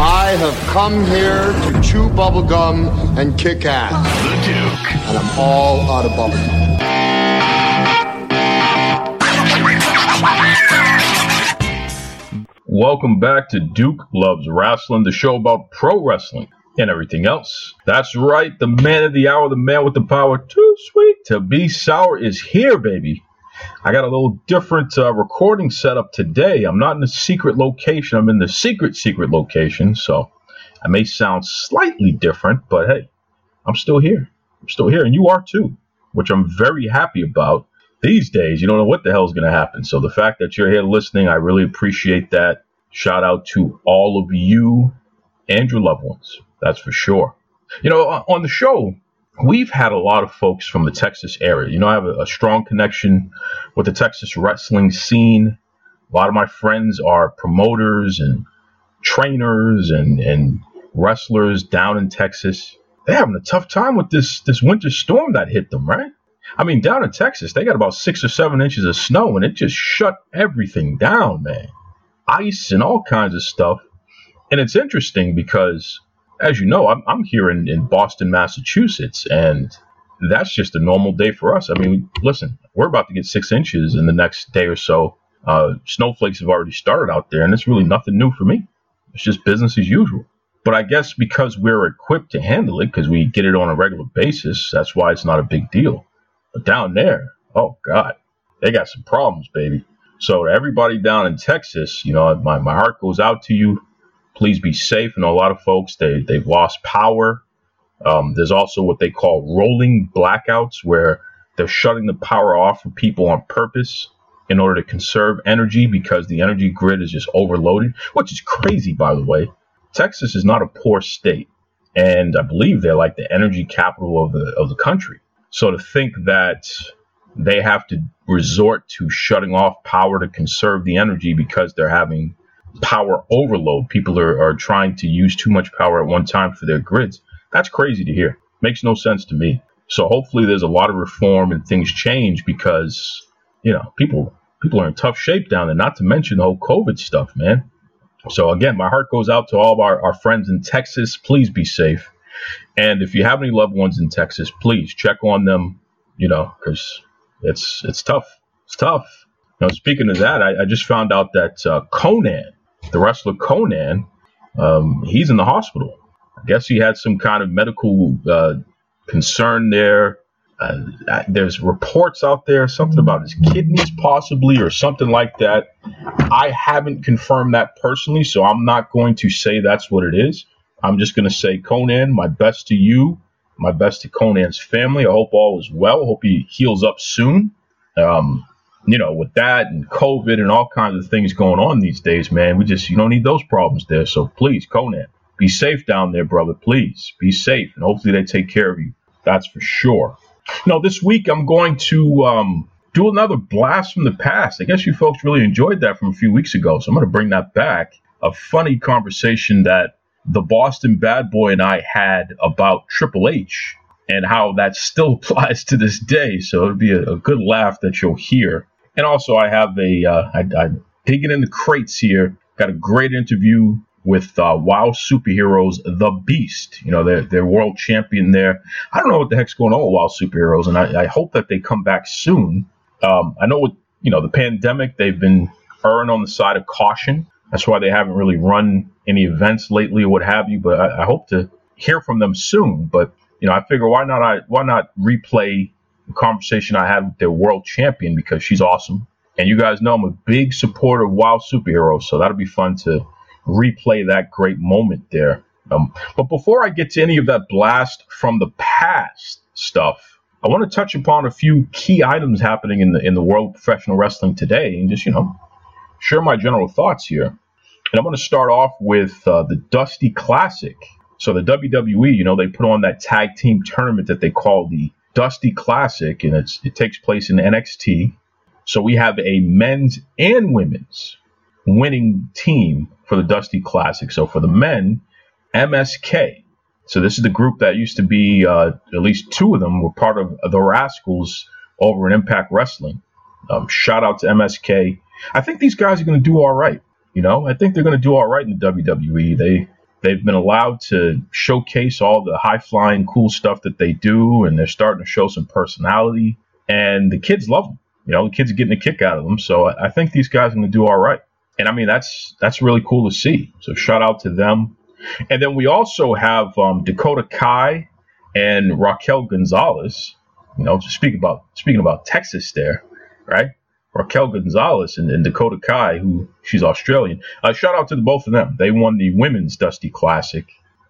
I have come here to chew bubblegum and kick ass. the Duke. And I'm all out of bubblegum. Welcome back to Duke Loves Wrestling, the show about pro wrestling and everything else. That's right, the man of the hour, the man with the power, too sweet to be sour, is here, baby. I got a little different uh, recording setup today. I'm not in a secret location, I'm in the secret, secret location, so I may sound slightly different, but hey, I'm still here. I'm still here, and you are too, which I'm very happy about. These days, you don't know what the hell is going to happen. So the fact that you're here listening, I really appreciate that. Shout out to all of you and your loved ones. That's for sure. You know, on on the show, we've had a lot of folks from the Texas area. You know, I have a, a strong connection with the Texas wrestling scene. A lot of my friends are promoters and trainers and, and wrestlers down in Texas. They're having a tough time with this this winter storm that hit them, right? I mean, down in Texas, they got about six or seven inches of snow, and it just shut everything down, man. Ice and all kinds of stuff. And it's interesting because, as you know, I'm, I'm here in, in Boston, Massachusetts, and that's just a normal day for us. I mean, listen, we're about to get six inches in the next day or so. Uh, snowflakes have already started out there, and it's really nothing new for me. It's just business as usual. But I guess because we're equipped to handle it, because we get it on a regular basis, that's why it's not a big deal. But down there, oh God, they got some problems, baby. So everybody down in Texas, you know, my, my heart goes out to you. Please be safe. And a lot of folks, they, they've lost power. Um, there's also what they call rolling blackouts, where they're shutting the power off for people on purpose in order to conserve energy because the energy grid is just overloaded, which is crazy, by the way. Texas is not a poor state, and I believe they're like the energy capital of the of the country. So to think that they have to resort to shutting off power to conserve the energy because they're having power overload, people are, are trying to use too much power at one time for their grids. That's crazy to hear. Makes no sense to me. So hopefully there's a lot of reform and things change because you know people people are in tough shape down there. Not to mention the whole COVID stuff, man. So again, my heart goes out to all of our, our friends in Texas. Please be safe. And if you have any loved ones in Texas, please check on them, you know, because it's it's tough. It's tough. Now, speaking of that, I, I just found out that uh, Conan, the wrestler Conan, um, he's in the hospital. I guess he had some kind of medical uh, concern there. Uh, there's reports out there, something about his kidneys possibly, or something like that. I haven't confirmed that personally, so I'm not going to say that's what it is. I'm just going to say, Conan, my best to you, my best to Conan's family. I hope all is well. I hope he heals up soon. Um, you know, with that and COVID and all kinds of things going on these days, man, we just, you don't need those problems there. So please, Conan, be safe down there, brother. Please be safe. And hopefully they take care of you. That's for sure. No, this week I'm going to um, do another blast from the past. I guess you folks really enjoyed that from a few weeks ago. So I'm going to bring that back. A funny conversation that the Boston Bad Boy and I had about Triple H and how that still applies to this day. So it'll be a, a good laugh that you'll hear. And also, I have a, uh, I, I'm digging in the crates here. Got a great interview with uh, WoW Superheroes, The Beast. You know, they're, they're world champion there. I don't know what the heck's going on with WoW Superheroes, and I, I hope that they come back soon. Um, I know with, you know, the pandemic, they've been erring on the side of caution. That's why they haven't really run any events lately or what have you. But I, I hope to hear from them soon. But you know, I figure why not? I why not replay the conversation I had with their world champion because she's awesome. And you guys know I'm a big supporter of WoW superheroes, so that'll be fun to replay that great moment there. Um, but before I get to any of that blast from the past stuff, I want to touch upon a few key items happening in the in the world of professional wrestling today, and just you know share my general thoughts here. And I'm going to start off with uh, the Dusty Classic So the WWE, you know, they put on that tag team tournament that they call the Dusty Classic, and it's it takes place in NXT. So we have a men's and women's winning team for the Dusty Classic. So for the men, MSK. So this is the group that used to be uh, at least two of them were part of the Rascalz over in Impact Wrestling. Um, shout out to MSK. I think these guys are going to do all right. You know, I think they're going to do all right in the WWE. They they've been allowed to showcase all the high flying cool stuff that they do, and they're starting to show some personality. And the kids love them. You know, the kids are getting a kick out of them. So I think these guys are going to do all right. And I mean, that's that's really cool to see. So shout out to them. And then we also have um, Dakota Kai and Raquel Gonzalez. You know, speak about speaking about Texas there, right? Raquel Gonzalez and, and Dakota Kai, who she's Australian. Uh, shout out to the, both of them. They won the women's Dusty Classic.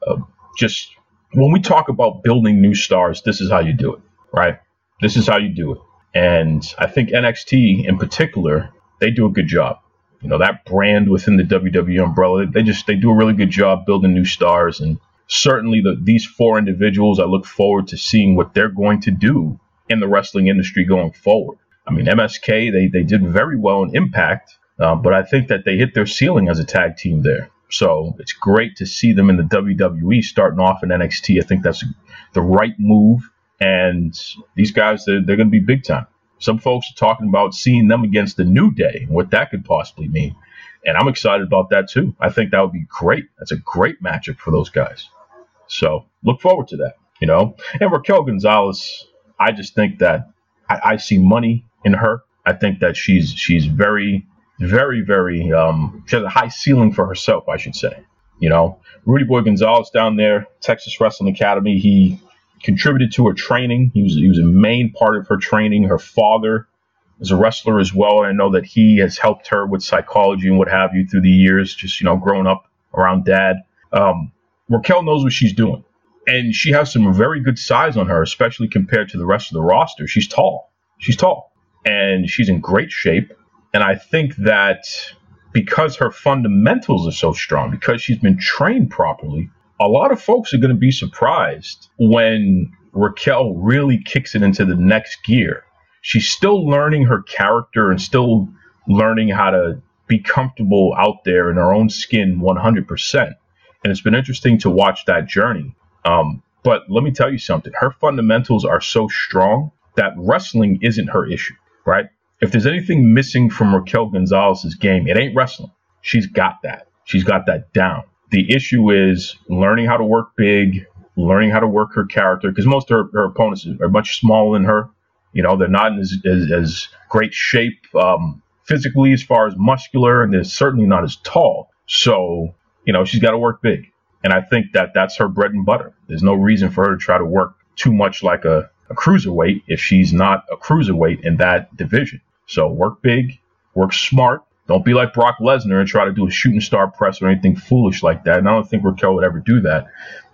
Uh, just when we talk about building new stars, this is how you do it, right? This is how you do it. And I think NXT in particular, they do a good job. You know, that brand within the WWE umbrella, they just they do a really good job building new stars. And certainly the, these four individuals, I look forward to seeing what they're going to do in the wrestling industry going forward. I mean, MSK, they, they did very well in Impact, uh, but I think that they hit their ceiling as a tag team there. So it's great to see them in the WWE starting off in NXT. I think that's the right move. And these guys, they're, they're going to be big time. Some folks are talking about seeing them against the New Day and what that could possibly mean. And I'm excited about that too. I think that would be great. That's a great matchup for those guys. So look forward to that, you know. And Raquel Gonzalez, I just think that I, I see money in her. I think that she's she's very, very, very um, she has a high ceiling for herself, I should say. You know, Rudy Boy Gonzalez down there, Texas Wrestling Academy, he contributed to her training. He was he was a main part of her training. Her father is a wrestler as well. And I know that he has helped her with psychology and what have you through the years, just you know, growing up around dad. Um, Raquel knows what she's doing. And she has some very good size on her, especially compared to the rest of the roster. She's tall. She's tall. And she's in great shape. And I think that because her fundamentals are so strong, because she's been trained properly, a lot of folks are going to be surprised when Raquel really kicks it into the next gear. She's still learning her character and still learning how to be comfortable out there in her own skin 100%. And it's been interesting to watch that journey. Um, but let me tell you something her fundamentals are so strong that wrestling isn't her issue, right? If there's anything missing from Raquel Gonzalez's game, it ain't wrestling. She's got that. She's got that down. The issue is learning how to work big, learning how to work her character, because most of her, her, opponents are much smaller than her. You know, they're not in as, as, as great shape um, physically as far as muscular, and they're certainly not as tall. So, you know, she's got to work big. And I think that that's her bread and butter. There's no reason for her to try to work too much like a, a cruiserweight if she's not a cruiserweight in that division. So work big, work smart, don't be like Brock Lesnar and try to do a shooting star press or anything foolish like that. And I don't think Raquel would ever do that.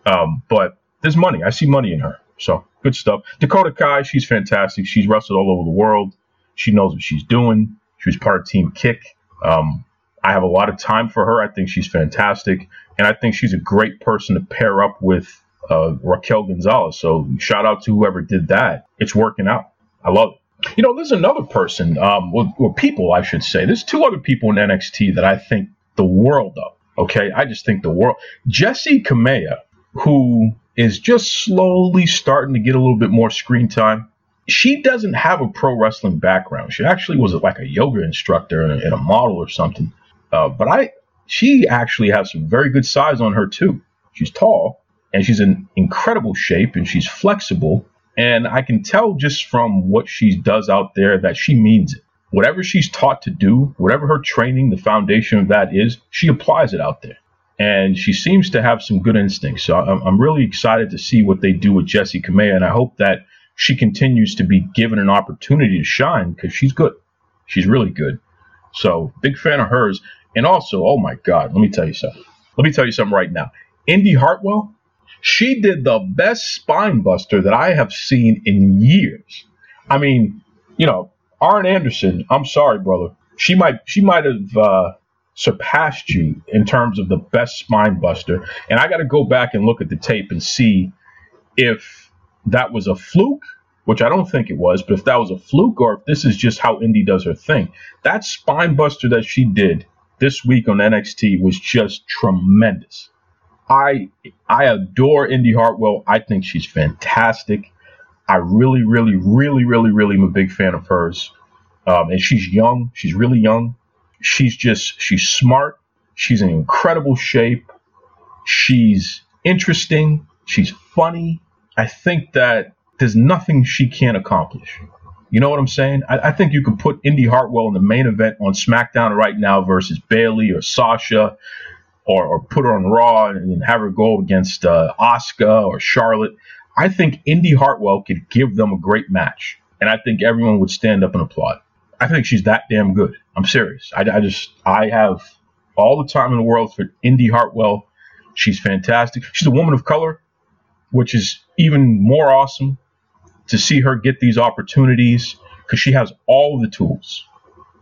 Um, but there's money. I see money in her. So good stuff. Dakota Kai, she's fantastic. She's wrestled all over the world. She knows what she's doing. She was part of Team Kick. Um, I have a lot of time for her. I think she's fantastic. And I think she's a great person to pair up with uh, Raquel Gonzalez. So shout out to whoever did that. It's working out. I love it. You know, there's another person, um, or, or people, I should say. There's two other people in NXT that I think the world of. Okay, I just think the world. Jessi Kamea, who is just slowly starting to get a little bit more screen time. She doesn't have a pro wrestling background. She actually was like a yoga instructor and a, model or something. Uh, but I, she actually has some very good size on her too. She's tall and she's in incredible shape and she's flexible and I can tell just from what she does out there that she means it. Whatever she's taught to do, whatever her training, the foundation of that is, she applies it out there. And she seems to have some good instincts. So I'm, I'm really excited to see what they do with Jessi Kamea. And I hope that she continues to be given an opportunity to shine because she's good. She's really good. So big fan of hers. And also, oh my God, let me tell you something. Let me tell you something right now. Indi Hartwell, she did the best spine buster that I have seen in years. I mean, you know, Arn Anderson, I'm sorry, brother. She might she might have uh, surpassed you in terms of the best spine buster. And I got to go back and look at the tape and see if that was a fluke, which I don't think it was, but if that was a fluke or if this is just how Indi does her thing. That spine buster that she did this week on NXT was just tremendous. I I adore Indi Hartwell. I think she's fantastic. I really, really, really, really, really am a big fan of hers. Um, and she's young. She's really young. She's just she's smart. She's in incredible shape. She's interesting. She's funny. I think that there's nothing she can't accomplish. You know what I'm saying? I, I, think you could put Indi Hartwell in the main event on SmackDown right now versus Bayley or Sasha, or, or put her on Raw and have her go against uh, or Charlotte. I think Indi Hartwell could give them a great match, and I think everyone would stand up and applaud. I think she's that damn good. I'm serious. I, I just I have all the time in the world for Indi Hartwell. She's fantastic. She's a woman of color, which is even more awesome to see her get these opportunities because she has all the tools.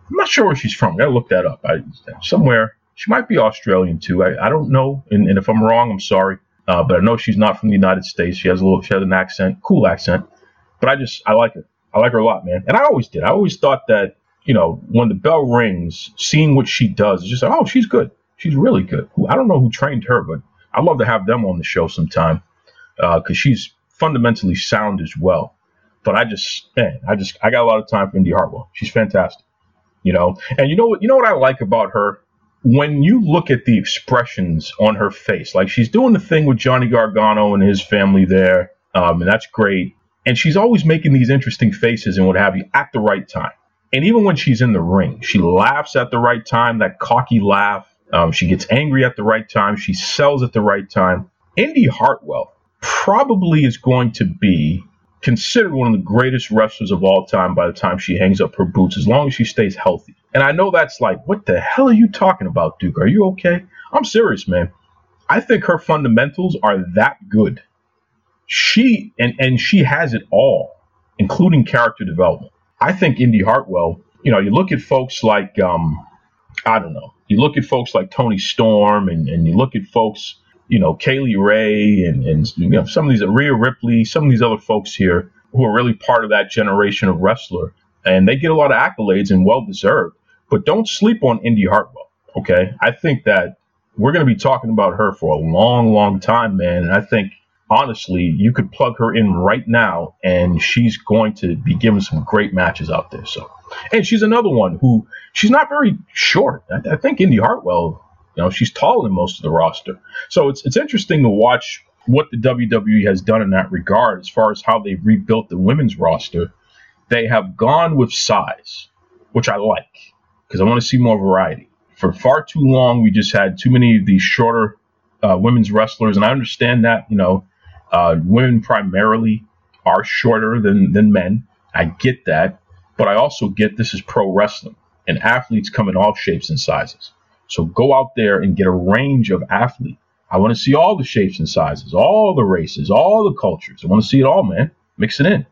I'm not sure where she's from. I gotta look that up. I, somewhere she might be Australian too. I, I don't know, and, and if I'm wrong, I'm sorry. Uh, but I know she's not from the United States. She has a little, she has an accent, cool accent. But I just, I like her. I like her a lot, man. And I always did. I always thought that, you know, when the bell rings, seeing what she does, is just like, oh, she's good. She's really good. I don't know who trained her, but I'd love to have them on the show sometime because uh, she's fundamentally sound as well. But I just, man, I just, I got a lot of time for Indi Hartwell. She's fantastic, you know. And you know what, you know what I like about her when you look at the expressions on her face, like she's doing the thing with Johnny Gargano and his family there, um, and that's great. And she's always making these interesting faces and what have you at the right time. And even when she's in the ring, she laughs at the right time, that cocky laugh. Um, she gets angry at the right time. She sells at the right time. Indi Hartwell probably is going to be considered one of the greatest wrestlers of all time by the time she hangs up her boots, as long as she stays healthy. And I know that's like, what the hell are you talking about, Duke? Are you okay? I'm serious, man. I think her fundamentals are that good. She and and she has it all, including character development. I think Indi Hartwell, you know, you look at folks like um, I don't know, you look at folks like Toni Storm and, and you look at folks you know, Kay Lee Ray and, and you know, some of these, Rhea Ripley, some of these other folks here who are really part of that generation of wrestler. And they get a lot of accolades and well deserved. But don't sleep on Indi Hartwell, okay? I think that we're going to be talking about her for a long, long time, man. And I think, honestly, you could plug her in right now and she's going to be giving some great matches out there. So, and she's another one who she's not very short. I, I think Indi Hartwell you know, she's taller than most of the roster. So it's it's interesting to watch what the WWE has done in that regard as far as how they've rebuilt the women's roster. They have gone with size, which I like because I want to see more variety. For far too long, we just had too many of these shorter uh, women's wrestlers, and I understand that you know uh, women primarily are shorter than than men. I get that, but I also get this is pro wrestling, and athletes come in all shapes and sizes. So go out there and get a range of athlete. I want to see all the shapes and sizes, all the races, all the cultures. I want to see it all, man. Mix it in.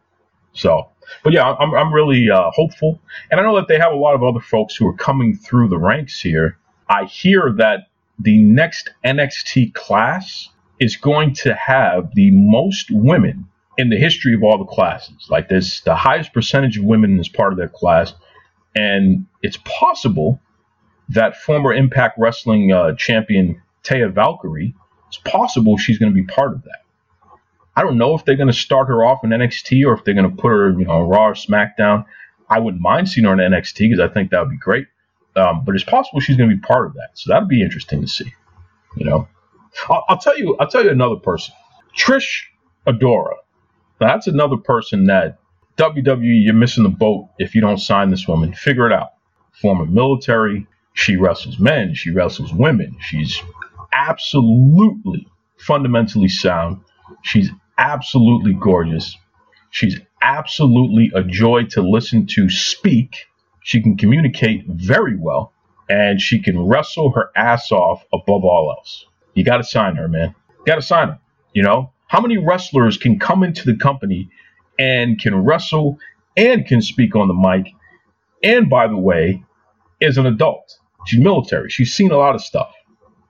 So, but yeah, I'm, I'm really uh, hopeful. And I know that they have a lot of other folks who are coming through the ranks here. I hear that the next NXT class is going to have the most women in the history of all the classes. Like this, the highest percentage of women is part of their class. And it's possible that former Impact Wrestling uh, champion Taya Valkyrie, it's possible she's going to be part of that. I don't know if they're going to start her off in NXT or if they're going to put her, you know, Raw or SmackDown. I wouldn't mind seeing her in NXT because I think that would be great. Um, but it's possible she's going to be part of that, so that'd be interesting to see. You know, I'll, I'll tell you. I'll tell you another person, Trish Adora. Now, that's another person that WWE you're missing the boat if you don't sign this woman. Figure it out. Former military, she wrestles men, she wrestles women. She's absolutely fundamentally sound. She's absolutely gorgeous. She's absolutely a joy to listen to speak. She can communicate very well and she can wrestle her ass off above all else. You got to sign her, man. Got to sign her. You know, how many wrestlers can come into the company and can wrestle and can speak on the mic and, by the way, is an adult? She's military. She's seen a lot of stuff.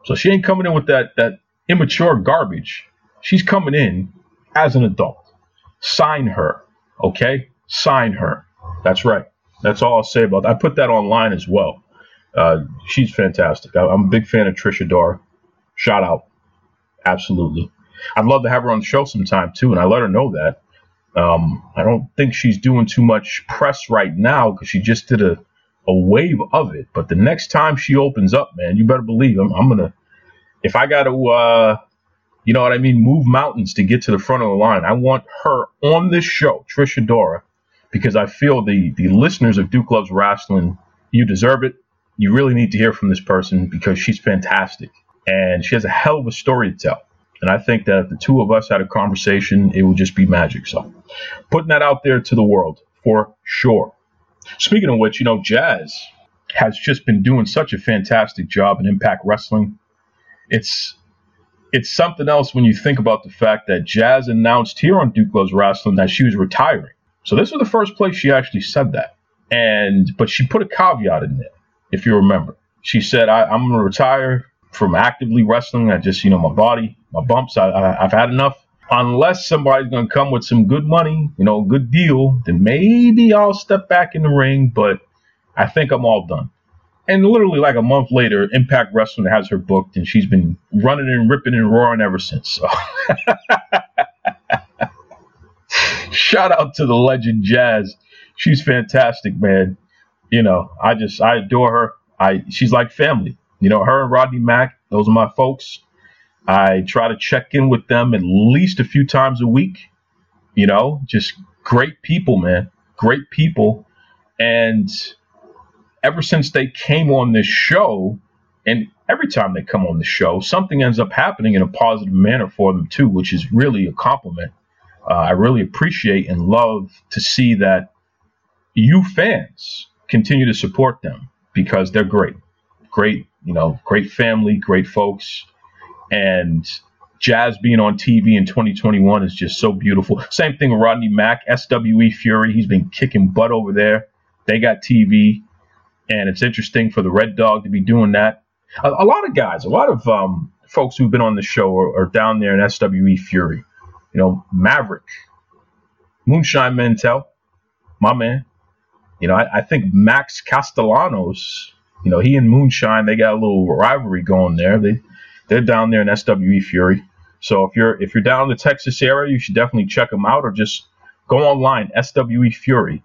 So she ain't coming in with that that immature garbage. She's coming in as an adult. Sign her, okay? Sign her. That's right. That's all I'll say about that. I put that online as well. Uh, she's fantastic. I, am a big fan of Trish Adora. Shout out. Absolutely. I'd love to have her on the show sometime too, and I let her know that. Um, I don't think she's doing too much press right now because she just did a, a wave of it. But the next time she opens up, man, you better believe I'm, I'm gonna. If I got to, uh, you know what I mean, move mountains to get to the front of the line, I want her on this show, Trish Adora, because I feel the the listeners of Duke Loves Wrestling, you deserve it. You really need to hear from this person because she's fantastic and she has a hell of a story to tell. And I think that if the two of us had a conversation, it would just be magic. So putting that out there to the world for sure. Speaking of which, you know, Jazz has just been doing such a fantastic job in Impact Wrestling. It's it's something else when you think about the fact that Jazz announced here on Duke Loves Wrestling that she was retiring. So this was the first place she actually said that. And but she put a caveat in there, if you remember. She said, I, am gonna retire from actively wrestling. I just, you know, my body, my bumps, I, I, I've had enough. Unless somebody's to come with some good money, you know, good deal, then maybe I'll step back in the ring. But I think I'm all done. And literally, like a month later, Impact Wrestling has her booked, and she's been running and ripping and roaring ever since. So. Shout out to the legend Jazz. She's fantastic, man. You know, I just I adore her. I she's like family. You know, her and Rodney Mack, those are my folks. I try to check in with them at least a few times a week. You know, just great people, man. Great people. And ever since they came on this show, and every time they come on the show, something ends up happening in a positive manner for them too, which is really a compliment. Uh, I really appreciate and love to see that you fans continue to support them because they're great. Great you know, great family, great folks, and Jazz being on TV in 2021 is just so beautiful. Same thing with Rodney Mack, SWE Fury. He's been kicking butt over there. They got TV, and it's interesting for the Red Dog to be doing that. A, a lot of guys, a lot of um, folks who've been on the show are, are, down there in SWE Fury. You know, Maverick, Moonshine Mantell, my man. You know, I, I think Max Castellanos you know, he and Moonshine, they got a little rivalry going there. They they're down there in SWE Fury. So if you're if you're down in the Texas area, you should definitely check them out or just go online, SWE Fury.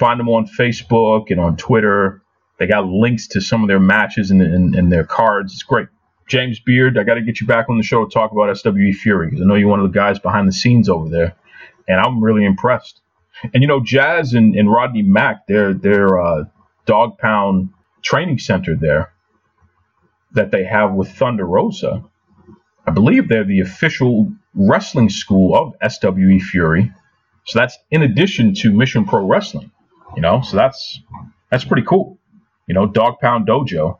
Find them on Facebook and on Twitter. They got links to some of their matches and, and, and their cards. It's great. James Beard, I got to get you back on the show to talk about SWE Fury because I know you're one of the guys behind the scenes over there, and I'm really impressed. And you know, Jazz and, and Rodney Mack, they're they're uh, dog pound training center there that they have with Thunder Rosa. I believe they're the official wrestling school of SWE Fury. So that's in addition to Mission Pro Wrestling, you know. So that's that's pretty cool. You know, Dog Pound Dojo.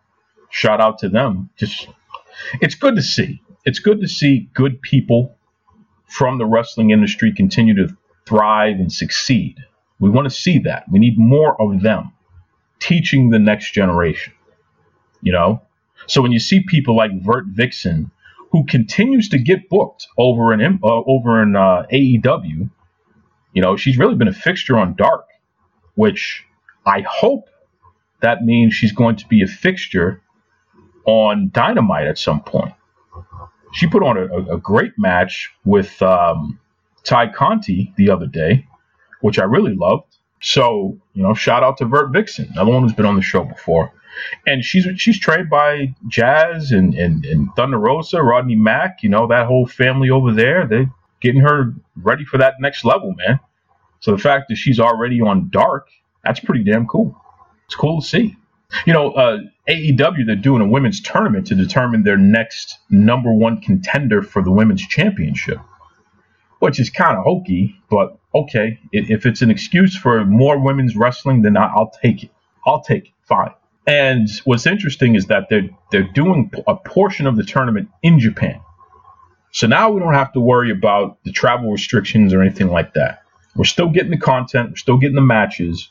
Shout out to them. Just it's good to see. It's good to see good people from the wrestling industry continue to thrive and succeed. We want to see that. We need more of them teaching the next generation. You know? So when you see people like Vert Vixen, who continues to get booked over in uh, over in uh, AEW, you know, she's really been a fixture on Dark, which I hope that means she's going to be a fixture on Dynamite at some point. She put on a, a great match with um, Tay Conti the other day, which I really loved. So, you know, shout out to Vert Vixen, another one who's been on the show before. And she's she's trained by Jazz and, and, and Thunder Rosa, Rodney Mack, you know, that whole family over there. They're getting her ready for that next level, man. So the fact that she's already on Dark, that's pretty damn cool. It's cool to see. You know, uh, AEW, they're doing a women's tournament to determine their next number one contender for the women's championship, which is kind of hokey, but okay, if it's an excuse for more women's wrestling, then I'll take it. I'll take it. Fine. And what's interesting is that they're they're doing a portion of the tournament in Japan. So now we don't have to worry about the travel restrictions or anything like that. We're still getting the content, we're still getting the matches.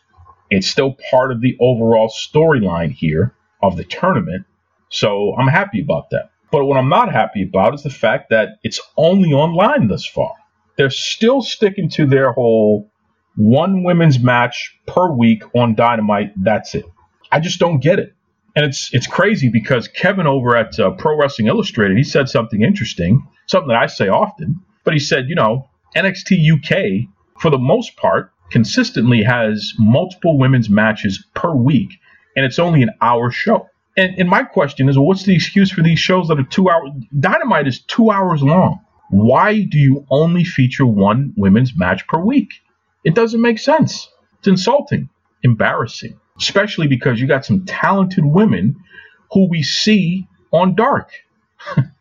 It's still part of the overall storyline here. of the tournament. So I'm happy about that. But what I'm not happy about is the fact that it's only online thus far. They're still sticking to their whole one women's match per week on Dynamite. That's it. I just don't get it. And it's it's crazy because Kevin over at uh, Pro Wrestling Illustrated, he said something interesting, something that I say often. But he said, you know, NXT UK for the most part consistently has multiple women's matches per week, and it's only an hour show. And, and my question is, well, what's the excuse for these shows that are two hours? Dynamite is two hours long. Why do you only feature one women's match per week? It doesn't make sense. It's insulting, embarrassing, especially because you got some talented women who we see on Dark.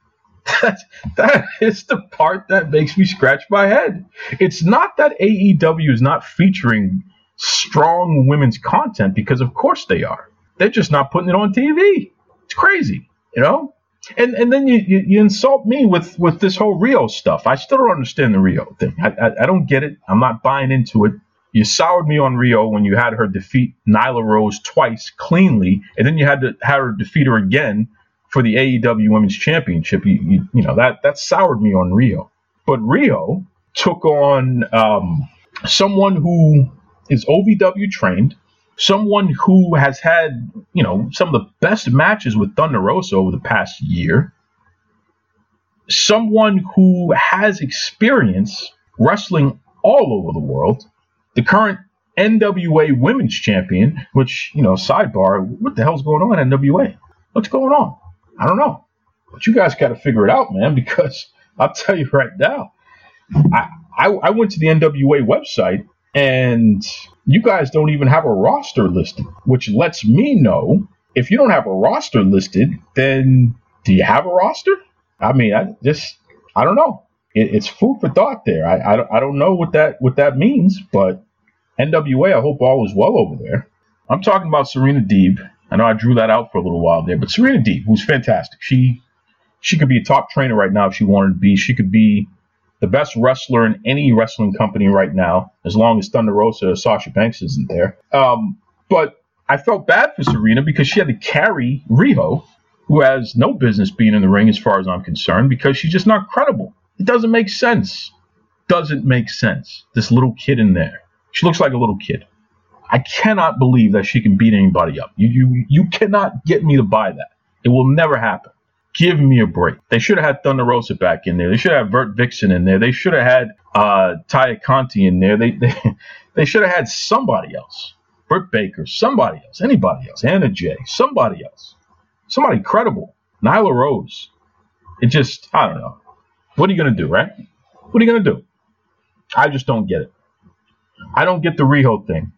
that, that is the part that makes me scratch my head. It's not that AEW is not featuring strong women's content because, of course, they are. They're just not putting it on TV. It's crazy, you know. And and then you, you, you insult me with with this whole Riho stuff. I still don't understand the Riho thing. I, I I don't get it. I'm not buying into it. You soured me on Riho when you had her defeat Nyla Rose twice cleanly, and then you had to have her defeat her again for the AEW Women's Championship. You, you, you know that that soured me on Riho. But Riho took on um, someone who is OVW trained, someone who has had you know some of the best matches with Thunder Rosa over the past year, someone who has experience wrestling all over the world, the current NWA Women's Champion, which you know sidebar, what the hell's going on NWA? What's going on? I don't know. But you guys got to figure it out, man, because I'll tell you right now, I, I, I went to the NWA website and you guys don't even have a roster listed, which lets me know if you don't have a roster listed, then do you have a roster? I mean, I just, I don't know. It, it's food for thought there. I, I, I don't know what that, what that means, but NWA, I hope all is well over there. I'm talking about Serena Deeb I know I drew that out for a little while there, but Serena Deeb, who's fantastic, she she could be a top trainer right now if she wanted to be. She could be the best wrestler in any wrestling company right now, as long as Thunder Rosa or Sasha Banks isn't there. Um, but I felt bad for Serena because she had to carry Riho, who has no business being in the ring as far as I'm concerned, because she's just not credible. It doesn't make sense. Doesn't make sense. This little kid in there. She looks like a little kid. I cannot believe that she can beat anybody up. You you you cannot get me to buy that. It will never happen. Give me a break. They should have had Thunder Rosa back in there. They should have Vert Vixen in there. They should have had uh, Tay Conti in there. They they, they should have had somebody else. Britt Baker, somebody else, anybody else, Anna Jay, somebody else, somebody credible. Nyla Rose. It just, I don't know. What are you gonna do, right? What are you gonna do? I just don't get it. I don't get the Riho thing.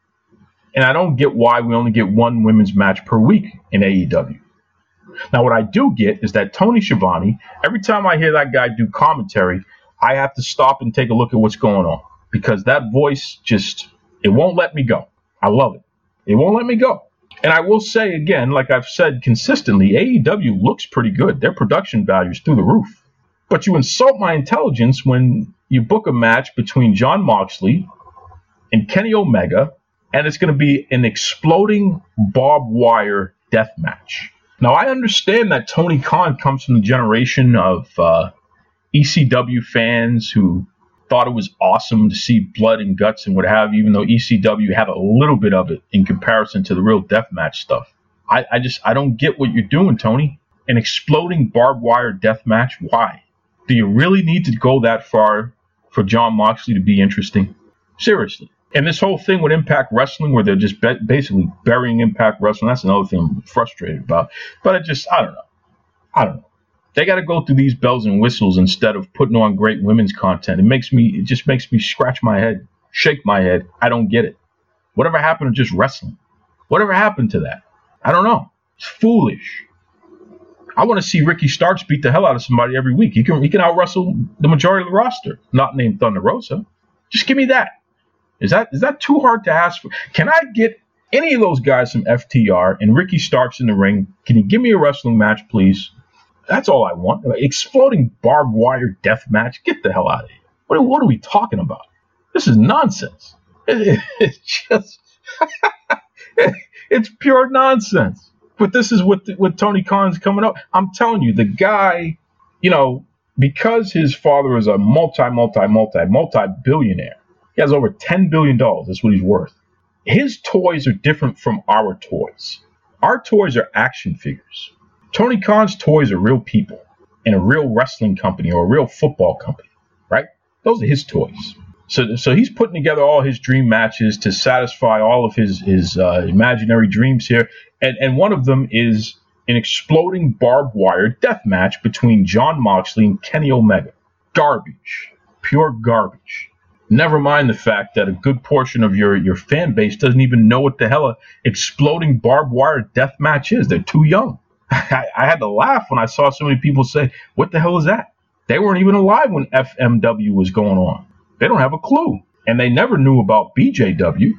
And I don't get why we only get one women's match per week in AEW. Now, what I do get is that Tony Schiavone, every time I hear that guy do commentary, I have to stop and take a look at what's going on because that voice just, it won't let me go. I love it. It won't let me go. And I will say again, like I've said consistently, AEW looks pretty good. Their production value is through the roof. But you insult my intelligence when you book a match between Jon Moxley and Kenny Omega and it's going to be an exploding barbed wire death match. Now, I understand that Tony Khan comes from the generation of uh, ECW fans who thought it was awesome to see blood and guts and what have you, even though ECW had a little bit of it in comparison to the real death match stuff. I, I just I don't get what you're doing, Tony. An exploding barbed wire death match? Why? Do you really need to go that far for Jon Moxley to be interesting? Seriously. And this whole thing with Impact Wrestling, where they're just be- basically burying Impact Wrestling, that's another thing I'm frustrated about. But I just, I don't know. I don't know. They got to go through these bells and whistles instead of putting on great women's content. It makes me, it just makes me scratch my head, shake my head. I don't get it. Whatever happened to just wrestling? Whatever happened to that? I don't know. It's foolish. I want to see Ricky Starks beat the hell out of somebody every week. He can he can out wrestle the majority of the roster, not named Thunder Rosa. Just give me that. Is that is that too hard to ask for? Can I get any of those guys from FTR and Ricky Starks in the ring? Can you give me a wrestling match, please? That's all I want. Exploding barbed wire death match. Get the hell out of here. What, what are we talking about? This is nonsense. It, it's just, it's pure nonsense. But this is what what Tony Khan's coming up. I'm telling you, the guy, you know, because his father is a multi, multi, multi, multi billionaire. He has over ten billion dollars. That's what he's worth. His toys are different from our toys. Our toys are action figures. Tony Khan's toys are real people in a real wrestling company or a real football company, right? Those are his toys. So, so he's putting together all his dream matches to satisfy all of his his uh, imaginary dreams here, and and one of them is an exploding barbed wire death match between Jon Moxley and Kenny Omega. Garbage, pure garbage. Never mind the fact that a good portion of your your fan base doesn't even know what the hell a exploding barbed wire death match is. They're too young. I, I had to laugh when I saw so many people say, "What the hell is that?" They weren't even alive when FMW was going on. They don't have a clue. And they never knew about BJW.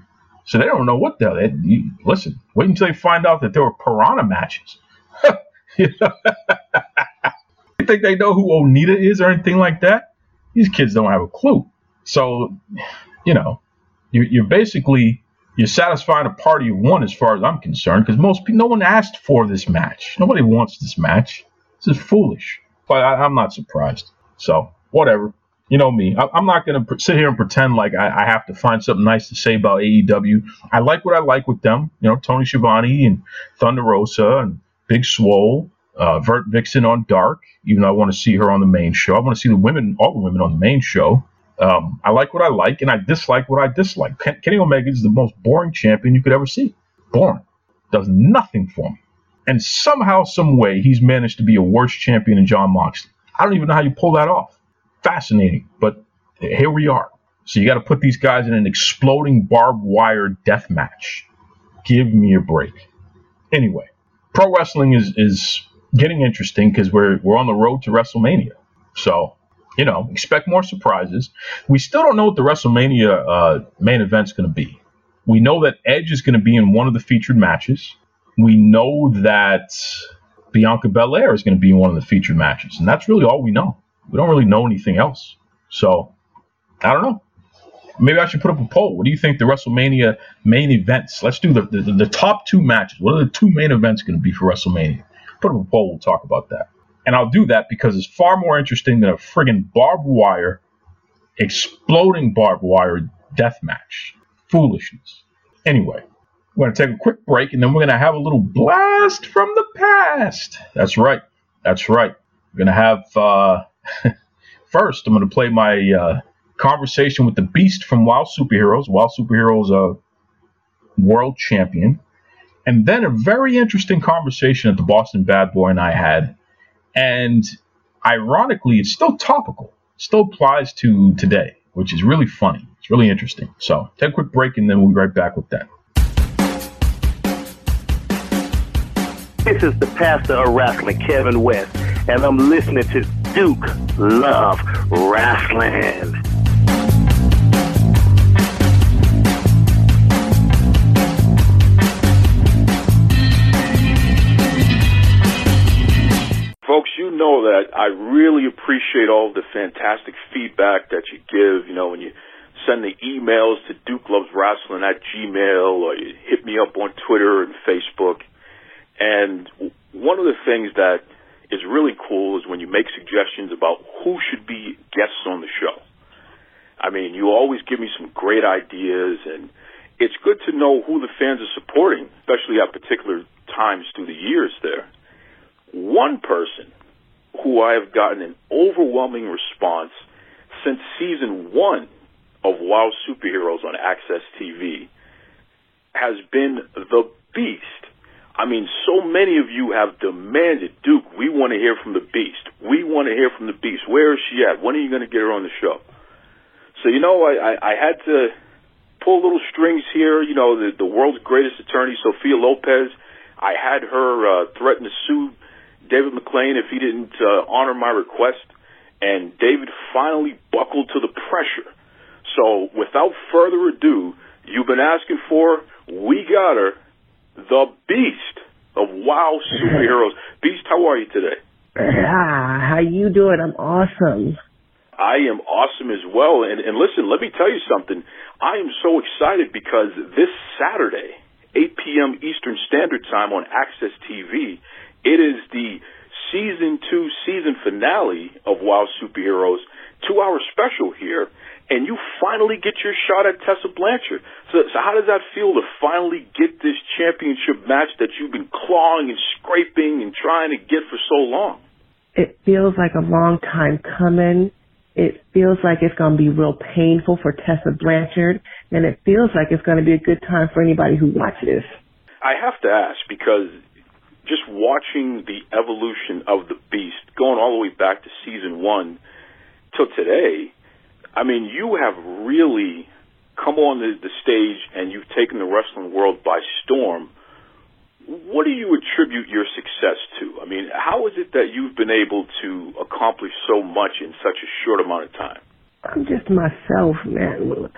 So they don't know what the hell. They, you, listen, wait until they find out that there were piranha matches. you, think they know who Onita is or anything like that? These kids don't have a clue. So, you know, you're, you're basically you're satisfying a party of one as far as I'm concerned because most no one asked for this match. Nobody wants this match. This is foolish. But I, I'm not surprised. So whatever you know me. I, am not going to sit here and pretend like I, I, have to find something nice to say about AEW. I like what I like with them. You know, Tony Schiavone and Thunder Rosa and Big Swole, uh, Vert Vixen on Dark. Even though I want to see her on the main show, I want to see the women, all the women on the main show. Um, I like what I like, and I dislike what I dislike. Kenny Omega is the most boring champion you could ever see. Boring, does nothing for me, and somehow, some way, he's managed to be a worse champion than Jon Moxley. I don't even know how you pull that off fascinating. But here we are. So you got to put these guys in an exploding barbed wire death match. Give me a break. Anyway, pro wrestling is is getting interesting because we're we're on the road to WrestleMania. So you know, expect more surprises. We still don't know what the WrestleMania uh, main event's going to be. We know that Edge is going to be in one of the featured matches. We know that Bianca Belair is going to be in one of the featured matches, and that's really all we know we don't really know anything else. So I don't know. Maybe I should put up a poll. What do you think the WrestleMania main events? Let's do the, the, the top two matches. What are the two main events going to be for WrestleMania? Put up a poll. We'll talk about that. And I'll do that because it's far more interesting than a friggin' barbed wire, exploding barbed wire death match. Foolishness. Anyway, we're going to take a quick break and then we're going to have a little blast from the past. That's right. That's right. We're going to have uh, First, I'm going to play my uh, conversation with the Beast from WoW Superheroes. WoW Superheroes a world champion. And then a very interesting conversation that the Boston Bad Boy and I had. And ironically, it's still topical. Still applies to today, which is really funny. It's really interesting. So take a quick break and then we'll be right back with that. This is the pastor of wrestling, Kevin West, and I'm listening to Duke Love Wrestling. Know that I really appreciate all the fantastic feedback that you give. You know, when you send the emails to Duke Loves Wrestling at Gmail or you hit me up on Twitter and Facebook. And one of the things that is really cool is when you make suggestions about who should be guests on the show. I mean, you always give me some great ideas, and it's good to know who the fans are supporting, especially at particular times through the years there. One person who I have gotten an overwhelming response since season one of WoW Superheroes on AXS TV has been The Beast. I mean, so many of you have demanded, Duke, we want to hear from the Beast. We want to hear from the Beast. Where is she at? When are you going to get her on the show? So, you know, I, I, I had to pull little strings here. You know, the, the world's greatest attorney, Sophia Lopez, I had her uh, threaten to sue David McLane if he didn't uh, honor my request. And David finally buckled to the pressure. So, without further ado, you've been asking for, we got her the Beast of WoW superheroes. Beast, how are you today? Ah, how you doing? I'm awesome. I am awesome as well. And, and listen, let me tell you something. I am so excited because this Saturday 8 p.m. Eastern Standard Time on AXS TV. It is the season two season finale of WoW Superheroes, two hour special here, and you finally get your shot at Tessa Blanchard. So, so how does that feel to finally get this championship match that you've been clawing and scraping and trying to get for so long? It feels like a long time coming. It feels like it's going to be real painful for Tessa Blanchard, and it feels like it's going to be a good time for anybody who watches. I have to ask because just watching the evolution of the beast, going all the way back to season one till today, I mean, you have really come on the, the stage and you've taken the wrestling world by storm. What do you attribute your success to? I mean, how is it that you've been able to accomplish so much in such a short amount of time? I'm just myself, man.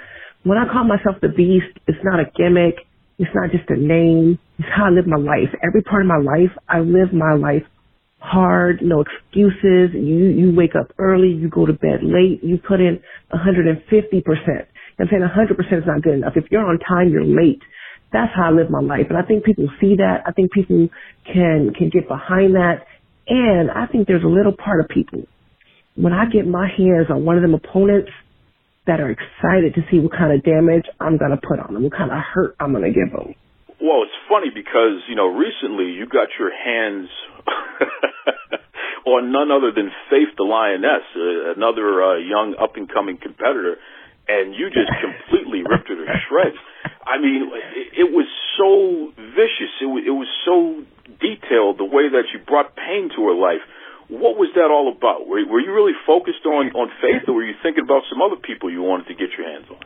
When I call myself the beast, it's not a gimmick. It's not just a name. It's how I live my life. Every part of my life, I live my life hard, no excuses. You you wake up early, you go to bed late, you put in 150%. I'm saying 100% is not good enough. If you're on time, you're late. That's how I live my life. And I think people see that. I think people can can get behind that. And I think there's a little part of people when I get my hands on one of them opponents that are excited to see what kind of damage I'm going to put on them, what kind of hurt I'm going to give them. Well, it's funny because, you know, recently you got your hands on none other than Faith the Lioness, uh, another uh, young up and coming competitor, and you just completely ripped her to shreds. I mean, it, it was so vicious. It was, it was so detailed the way that you brought pain to her life. What was that all about? Were, were you really focused on on Faith, or were you thinking about some other people you wanted to get your hands on?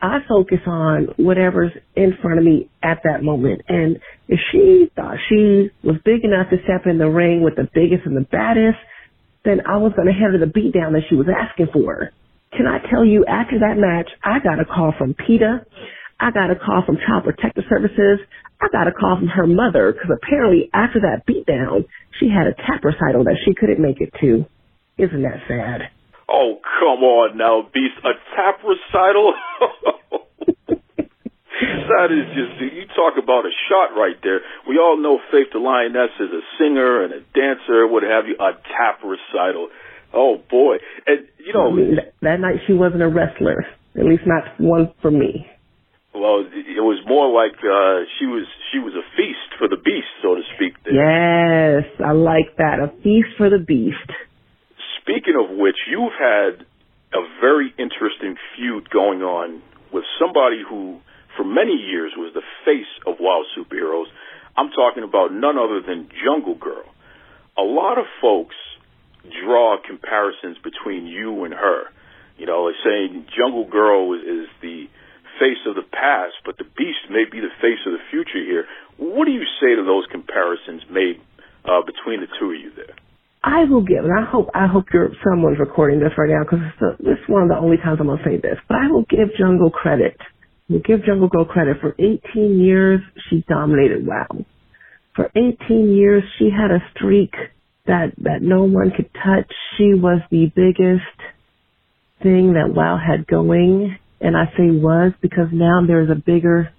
I focus on whatever's in front of me at that moment. And if she thought she was big enough to step in the ring with the biggest and the baddest, then I was going to hand the beatdown that she was asking for. Can I tell you, after that match, I got a call from PETA. I got a call from Child Protective Services. I got a call from her mother because apparently after that beatdown, she had a tap recital that she couldn't make it to. Isn't that sad? Oh, come on now, Beast. A tap recital? that is just, you talk about a shot right there. We all know Faith the Lioness is a singer and a dancer, what have you. A tap recital. Oh, boy. And, you know. That night she wasn't a wrestler. At least not one for me. Well, it was more like uh she was she was a feast for the beast, so to speak. There. Yes, I like that. A feast for the beast. Speaking of which, you've had a very interesting feud going on with somebody who, for many years, was the face of WoW superheroes. I'm talking about none other than Jungle Girl. A lot of folks draw comparisons between you and her. You know, they're saying Jungle Girl is the face of the past, but the Beast may be the face of the future here. What do you say to those comparisons made uh, between the two of you there? I will give, and I hope I hope you're someone's recording this right now because this is one of the only times I'm gonna say this. But I will give Jungle credit. We'll give Jungle Girl credit. For 18 years, she dominated WoW. For 18 years, she had a streak that that no one could touch. She was the biggest thing that WoW had going, and I say was because now there's a bigger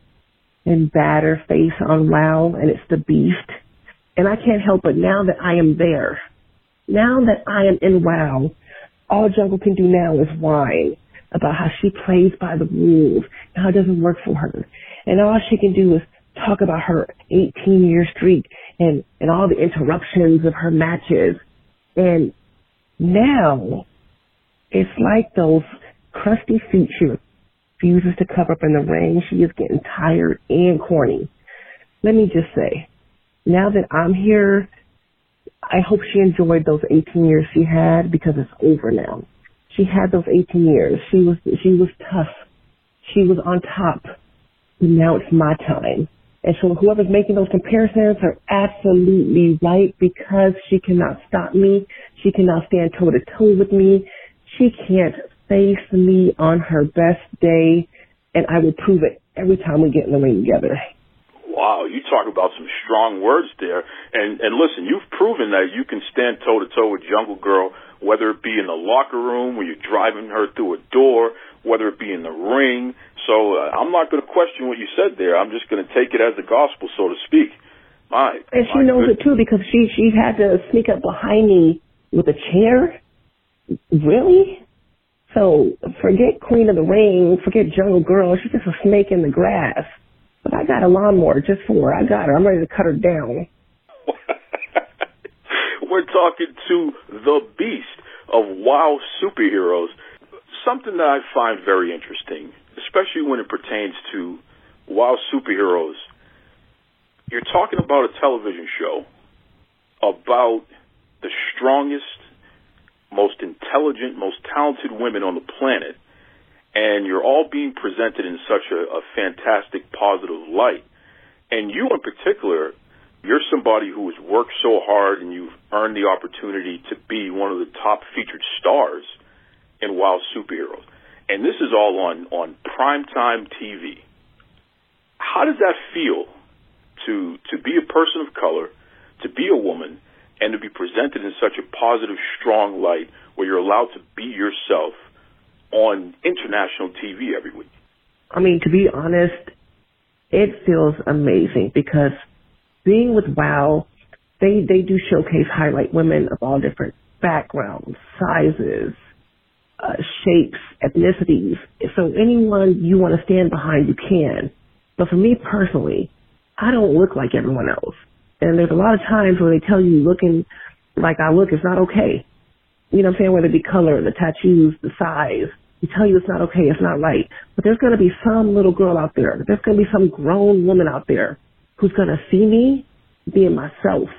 and badder face on WoW, and it's the Beast. And I can't help but now that I am there now that I am in WoW, all Jungle can do now is whine about how she plays by the rules and how it doesn't work for her. And all she can do is talk about her 18 year streak and, and all the interruptions of her matches. And now it's like those crusty feet she refuses to cover up in the ring. She is getting tired and corny. Let me just say, now that I'm here I hope she enjoyed those 18 years she had because it's over now. She had those 18 years. She was, she was tough. She was on top. Now it's my time. And so whoever's making those comparisons are absolutely right because she cannot stop me. She cannot stand toe to toe with me. She can't face me on her best day. And I will prove it every time we get in the ring together. Wow, you talk about some strong words there. And and listen, you've proven that you can stand toe to toe with Jungle Girl, whether it be in the locker room where you're driving her through a door, whether it be in the ring. So uh, I'm not going to question what you said there. I'm just going to take it as the gospel, so to speak. My, And she my knows it too because she she had to sneak up behind me with a chair. Really? So forget Queen of the Ring, forget Jungle Girl. She's just a snake in the grass. But I got a lawnmower just for her. I got her. I'm ready to cut her down. We're talking to the beast of WoW superheroes. Something that I find very interesting, especially when it pertains to WoW superheroes. You're talking about a television show about the strongest, most intelligent, most talented women on the planet, and you're all being presented in such a, a fantastic, positive light. And you, in particular, you're somebody who has worked so hard and you've earned the opportunity to be one of the top featured stars in WoW superheroes. And this is all on, on primetime TV. How does that feel to, to be a person of color, to be a woman, and to be presented in such a positive, strong light where you're allowed to be yourself on international TV every week? I mean, to be honest, it feels amazing because being with WoW, they they do showcase highlight women of all different backgrounds, sizes, uh, shapes, ethnicities. So anyone you want to stand behind, you can. But for me personally, I don't look like everyone else. And there's a lot of times where they tell you looking like I look is not okay. You know what I'm saying? Whether it be color, the tattoos, the size. They tell you it's not okay, it's not right. But there's going to be some little girl out there. There's going to be some grown woman out there who's going to see me being myself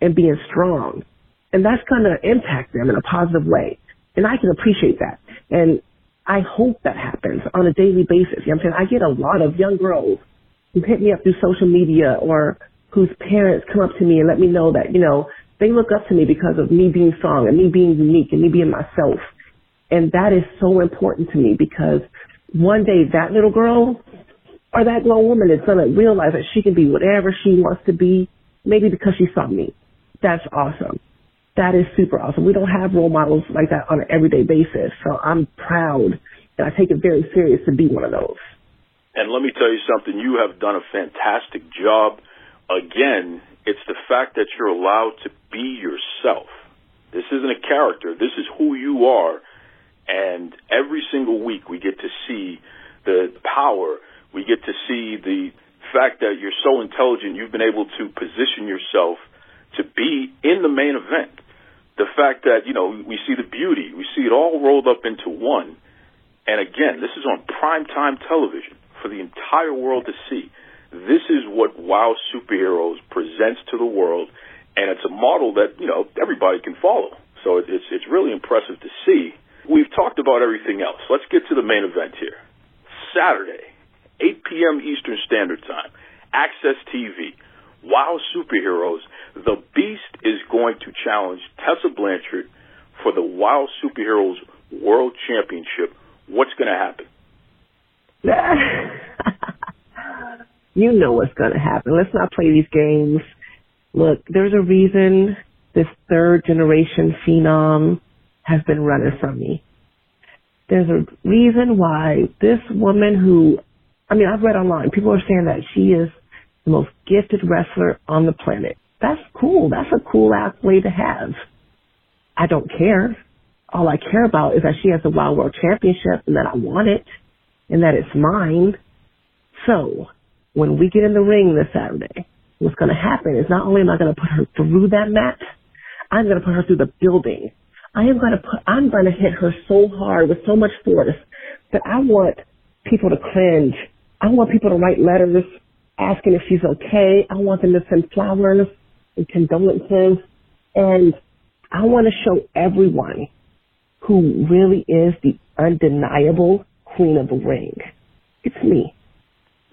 and being strong. And that's going to impact them in a positive way. And I can appreciate that. And I hope that happens on a daily basis. You know what I'm saying? I get a lot of young girls who hit me up through social media or whose parents come up to me and let me know that, you know, they look up to me because of me being strong and me being unique and me being myself. And that is so important to me because one day that little girl or that grown woman is going to realize that she can be whatever she wants to be, maybe because she saw me. That's awesome. That is super awesome. We don't have role models like that on an everyday basis. So I'm proud and I take it very serious to be one of those. And let me tell you something, you have done a fantastic job. Again, it's the fact that you're allowed to be yourself. This isn't a character, this is who you are. And every single week we get to see the power, we get to see the fact that you're so intelligent, you've been able to position yourself to be in the main event. The fact that, you know, we see the beauty, we see it all rolled up into one. And again, this is on primetime television for the entire world to see. This is what WoW Superheroes presents to the world, and it's a model that you know everybody can follow. So it's it's really impressive to see. We've talked about everything else. Let's get to the main event here. Saturday, 8 p.m. Eastern Standard Time, AXS TV. WoW Superheroes. The Beast is going to challenge Tessa Blanchard for the WoW Superheroes World Championship. What's going to happen? you know what's going to happen. Let's not play these games. Look, there's a reason this third generation phenom has been running from me. There's a reason why this woman who, I mean, I've read online, people are saying that she is the most gifted wrestler on the planet. That's cool. That's a cool accolade to have. I don't care. All I care about is that she has the WoW World Championship and that I want it and that it's mine. So, when we get in the ring this Saturday, what's going to happen is not only am I going to put her through that mat, I'm going to put her through the building. I am going to put, I'm going to hit her so hard with so much force that I want people to cringe. I want people to write letters asking if she's okay. I want them to send flowers and condolences. And I want to show everyone who really is the undeniable queen of the ring. It's me.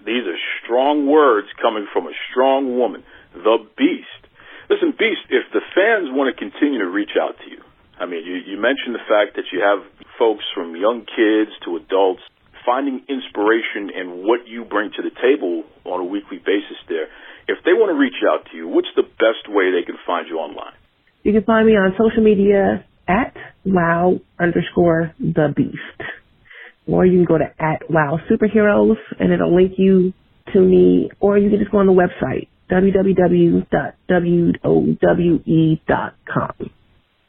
These are strong words coming from a strong woman, the Beast. Listen, Beast, if the fans want to continue to reach out to you, I mean, you, you mentioned the fact that you have folks from young kids to adults finding inspiration in what you bring to the table on a weekly basis there. If they want to reach out to you, what's the best way they can find you online? You can find me on social media at wow underscore the beast. or you can go to at Wow Superheroes and it'll link you to me, or you can just go on the website www.wowe.com.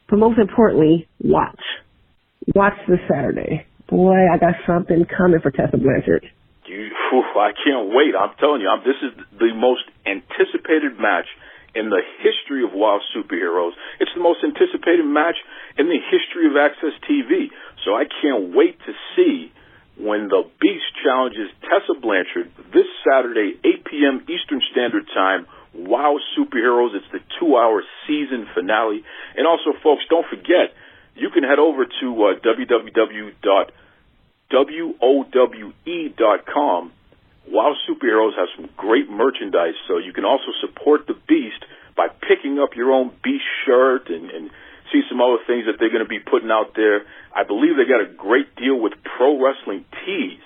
But most importantly, watch. Watch this Saturday. Boy, I got something coming for Tessa Blanchard. You, whew, I can't wait. I'm telling you, I'm, this is the most anticipated match in the history of WoW Superheroes. It's the most anticipated match in the history of AXS TV. So I can't wait to see when the Beast challenges Tessa Blanchard this Saturday, 8 p.m. Eastern Standard Time. Wow Superheroes. It's the two hour season finale. And also, folks, don't forget, you can head over to uh, www.wowe.com. Wow Superheroes has some great merchandise, so you can also support the Beast by picking up your own Beast shirt and, and see some other things that they're going to be putting out there. I believe they got a great deal with Pro Wrestling Tees.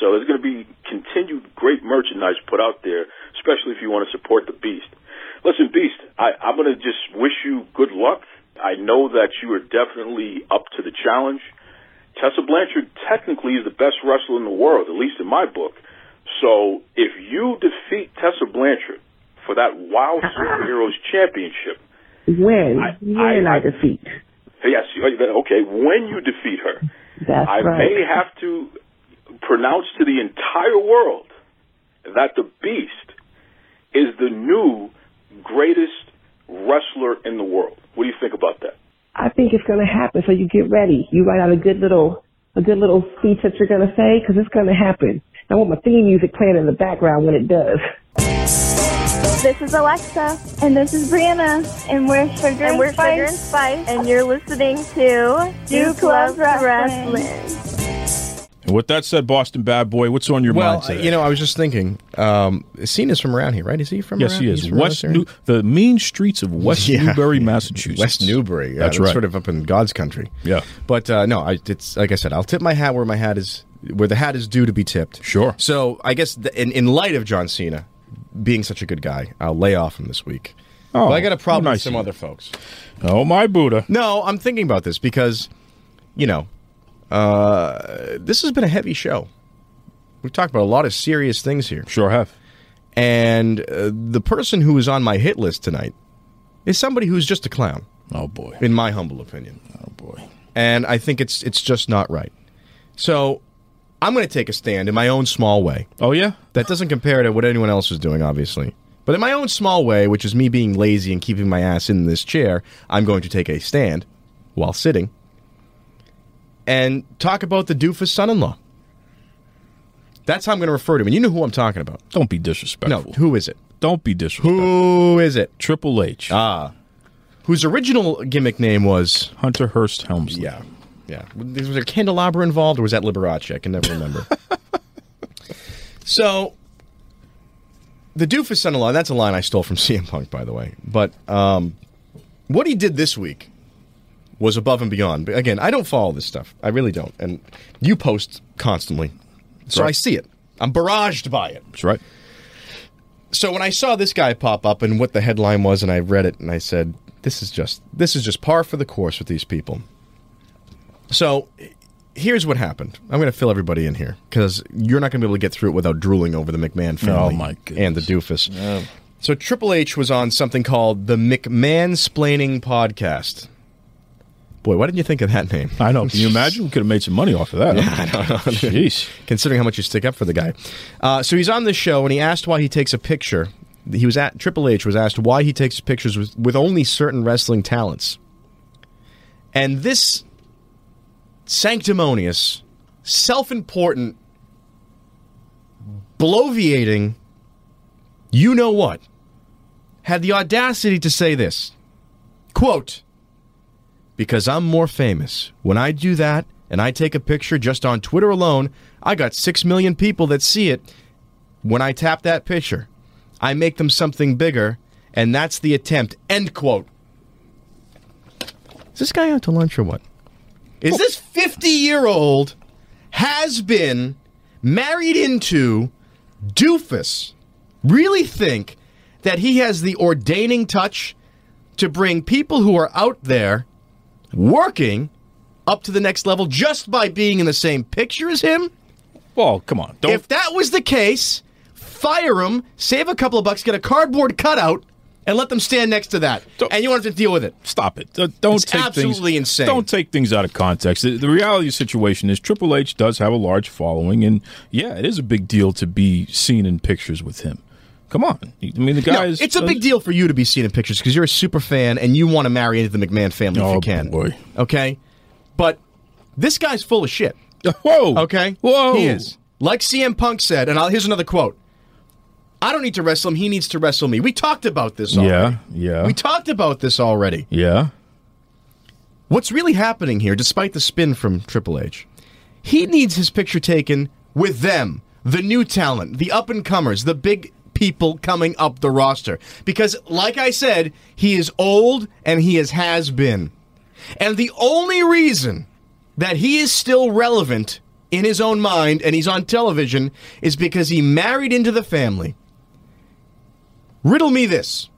So there's going to be continued great merchandise put out there, especially if you want to support the Beast. Listen, Beast, I, I'm going to just wish you good luck. I know that you are definitely up to the challenge. Tessa Blanchard technically is the best wrestler in the world, at least in my book. So if you defeat Tessa Blanchard for that WoW Superheroes Championship, When? I- when I- I, defeat. yes, okay, when you defeat her, That's I right. may have to pronounce to the entire world that the Beast is the new greatest wrestler in the world. What do you think about that? I think it's going to happen. So you get ready. You write out a good little, a good little speech that you're going to say because it's going to happen. I want my theme music playing in the background when it does. This is Alexa. And this is Brianna. And we're Sugar, and, we're Spice. Sugar and Spice. And you're listening to Duke Loves Wrestling. And with that said, Boston Bad Boy, what's on your Well, mind today? you know, I was just thinking. Um, Cena's from around here, right? Is he from? yes, around? he is. He's West New, the mean streets of West Yeah. Newbury, Massachusetts. West Newbury. Yeah, That's right. Sort of up in God's country. Yeah. But uh, no, I, it's like I said, I'll tip my hat where my hat is, where the hat is due to be tipped. Sure. So I guess the, in in light of John Cena being such a good guy, I'll lay off him this week. Oh, but I got a problem nice with some you. other folks. Oh my Buddha! No, I'm thinking about this because, you know, uh, this has been a heavy show. We've talked about a lot of serious things here. Sure have. And uh, the person who is on my hit list tonight is somebody who's just a clown, Oh boy. in my humble opinion. Oh boy. And I think it's it's just not right. So I'm going to take a stand in my own small way. Oh yeah. That doesn't compare to what anyone else is doing, obviously. But in my own small way, which is me being lazy and keeping my ass in this chair, I'm going to take a stand while sitting and talk about the doofus son-in-law. That's how I'm going to refer to him. And you know who I'm talking about. Don't be disrespectful. No, who is it? Don't be disrespectful. Who is it? Triple H. Ah. Whose original gimmick name was Hunter Hearst Helmsley. Yeah, yeah. Was there candelabra involved, or was that Liberace? I can never remember. so, the doofus son-in-law. That's a line I stole from CM Punk, by the way. But um, what he did this week was above and beyond. But again, I don't follow this stuff. I really don't. And you post constantly, so Right. I see it. I'm barraged by it. That's right. So when I saw this guy pop up and what the headline was, and I read it, and I said, "This is just this is just par for the course with these people." So here's what happened. I'm going to fill everybody in here because you're not going to be able to get through it without drooling over the McMahon family Oh, my and the doofus. So Triple H was on something called the McMahon Splaining Podcast. Boy, why didn't you think of that name? I know. Can you imagine? We could have made some money off of that. Yeah, I don't know. Jeez. considering how much you stick up for the guy. Uh, so he's on this show, and he asked why he takes a picture. He was at Triple H was asked why he takes pictures with, with only certain wrestling talents, and this sanctimonious, self-important, bloviating, you know what, had the audacity to say this quote because I'm more famous. When I do that and I take a picture just on Twitter alone, I got 6 million people that see it. When I tap that picture, I make them something bigger, and that's the attempt. End quote. Is this guy out to lunch or what? Is this 50 year old has been married into doofus really think that he has the ordaining touch to bring people who are out there working up to the next level just by being in the same picture as him? Well, come on. Don't If that was the case, fire him, save a couple of bucks, get a cardboard cutout, and let them stand next to that. and you want to deal with it. stop it. Don't don't It's take absolutely things, insane. Don't take things out of context. The, the reality of the situation is Triple H does have a large following, and yeah, it is a big deal to be seen in pictures with him. Come on, I mean the No, is. it's a big deal for you to be seen in pictures because you're a super fan and you want to marry into the McMahon family if Oh, you can. boy. Okay? But this guy's full of shit. Whoa. Okay? Whoa. He is. Like CM Punk said, and I'll, here's another quote. I don't need to wrestle him. He needs to wrestle me. We talked about this already. Yeah, yeah, We talked about this already. yeah. What's really happening here, despite the spin from Triple H, he needs his picture taken with them, the new talent, the up and comers, the big people coming up the roster. Because, like I said, he is old and he is has been. And the only reason that he is still relevant in his own mind and he's on television is because he married into the family. Riddle me this.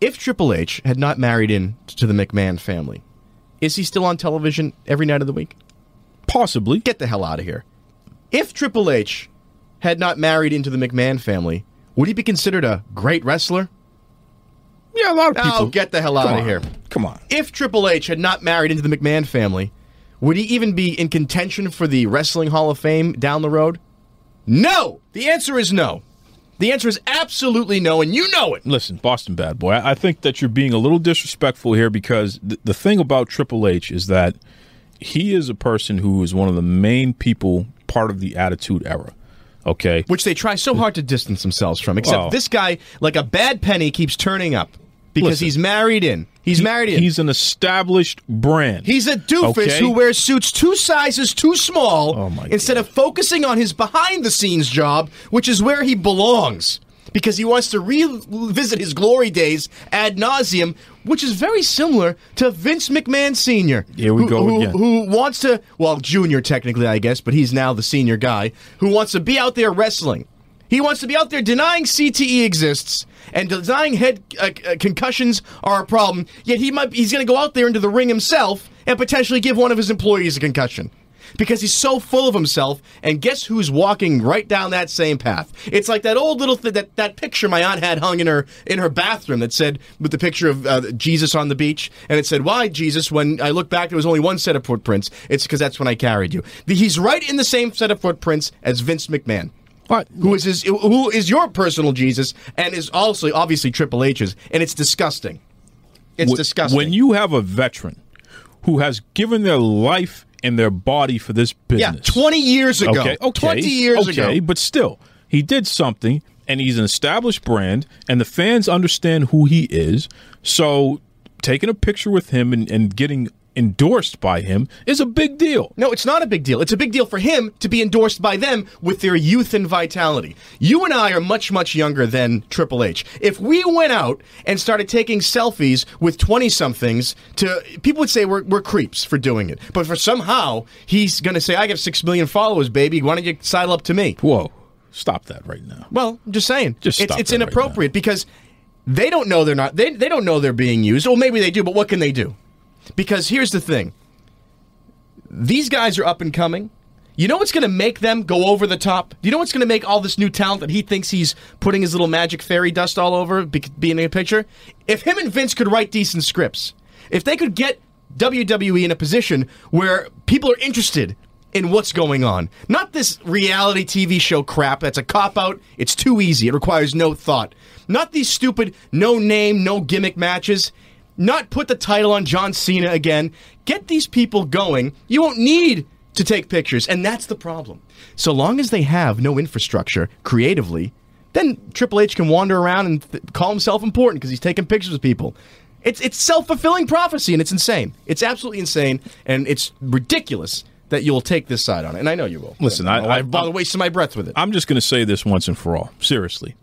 If Triple H had not married in to the McMahon family, is he still on television every night of the week? Possibly. Get the hell out of here. If Triple H had not married into the McMahon family, would he be considered a great wrestler? Yeah, a lot of people. Oh, get the hell out Come of on. here. Come on. If Triple H had not married into the McMahon family, would he even be in contention for the Wrestling Hall of Fame down the road? No! The answer is no. The answer is absolutely no, and you know it. Listen, Boston Bad Boy, I think that you're being a little disrespectful here because th- the thing about Triple H is that he is a person who is one of the main people part of the Attitude Era. Okay. Which they try so hard to distance themselves from. Except this guy, like a bad penny, keeps turning up because Listen. he's married in. He's He- married in. He's an established brand. He's a doofus Okay? who wears suits two sizes too small Oh, instead of focusing on his behind the scenes job, which is where he belongs. Because he wants to revisit his glory days ad nauseum, which is very similar to Vince McMahon Sr. Here we who, go who, again. Who wants to, well, Junior technically, I guess, but he's now the senior guy, who wants to be out there wrestling. He wants to be out there denying CTE exists and denying head uh, uh, concussions are a problem. Yet he might he's going to go out there into the ring himself and potentially give one of his employees a concussion because he's so full of himself. And guess who's walking right down that same path? It's like that old little th- that that picture my aunt had hung in her in her bathroom that said with the picture of uh, Jesus on the beach, and it said, "Why Jesus?" When I look back, there was only one set of footprints. It's because that's when I carried you. The- He's right in the same set of footprints as Vince McMahon. Who is his? Who is your personal Jesus, and is also obviously Triple H's, and it's disgusting. It's Wh- disgusting. When you have a veteran who has given their life and their body for this business. yeah, business. twenty years ago, Okay, oh, okay, twenty years okay, ago, but still, he did something, and he's an established brand, and the fans understand who he is. So, taking a picture with him and, and getting endorsed by him is a big deal. No, it's not a big deal. It's a big deal for him to be endorsed by them with their youth and vitality. You and I are much, much younger than Triple H. If we went out and started taking selfies with 20 somethings, to people would say we're, we're creeps for doing it. But for somehow, he's going to say, I got 6 million followers, baby. Why don't you sidle up to me? Whoa, stop that right now. Well, I'm just saying. Just it's, it's that right inappropriate because they don't know they're not. They, they don't know they're being used. Or maybe they do, but what can they do? Because here's the thing these guys are up and coming. You know what's going to make them go over the top? Do you know what's going to make all this new talent that he thinks he's putting his little magic fairy dust all over be- being in a picture? If him and Vince could write decent scripts, if they could get WWE in a position where people are interested in what's going on, not this reality TV show crap that's a cop out, it's too easy, it requires no thought. Not these stupid no name, no gimmick matches not put the title on John Cena again. Get these people going. You won't need to take pictures, and that's the problem. So long as they have no infrastructure creatively, then Triple H can wander around and th- call himself important because he's taking pictures of people. It's it's self fulfilling prophecy, and it's insane. It's absolutely insane, and it's ridiculous that you'll take this side on it. And I know you will. Listen, I, I- I- bother wasting my breath with it. I'm just going to say this once and for all. Seriously.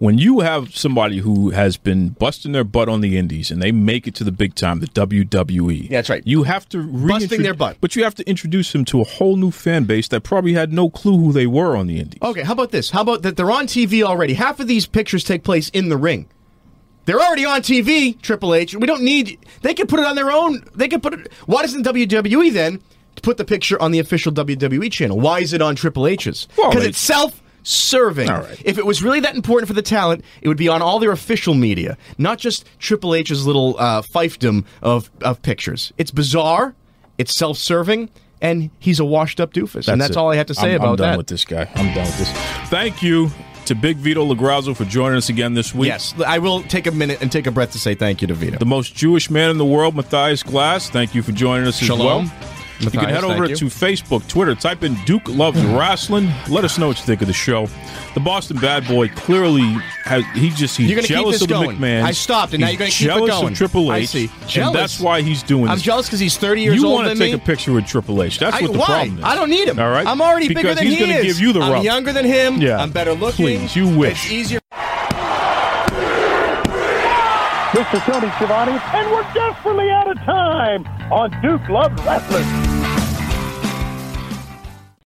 When you have somebody who has been busting their butt on the indies and they make it to the big time, the WWE. Yeah, that's right. You have to Busting their butt. But you have to introduce them to a whole new fan base that probably had no clue who they were on the indies. Okay, how about this? How about that they're on TV already? Half of these pictures take place in the ring. They're already on TV, Triple H. We don't need. They can put it on their own. They can put it. Why doesn't WWE then put the picture on the official WWE channel? Why is it on Triple H's? Because they- it's self-serving. All right. If it was really that important for the talent, it would be on all their official media, not just Triple H's little uh, fiefdom of of pictures. It's bizarre. It's self-serving. And he's a washed-up doofus, and that's it. all I have to say I'm, about I'm done that. with this guy. I'm done with this. Thank you to Big Vito LoGrasso for joining us again this week. Yes, I will take a minute and take a breath to say thank you to Vito. The most Jewish man in the world, Matthias Glass. Thank you for joining us Shalom. as well. You can head over to. Facebook, Twitter, type in Duke Loves Wrestling. Let us know what you think of the show. The Boston Bad Boy clearly has he just he's You're jealous this of the going. McMahons. I stopped, and now you're gonna keep it jealous going. of Triple I H. see. And Jealous. that's why he's doing This. I'm jealous because he's 30 years old. you wanna take me. a picture with Triple H. That's I- what the why? problem is. I don't need him. All right, I'm already because bigger than he's he is. give you the I'm rub. younger than him. Yeah. I'm better looking. Please, you wish. It's easier. Is Tony Schiavone, and we're desperately out of time on Duke Loves Wrestling.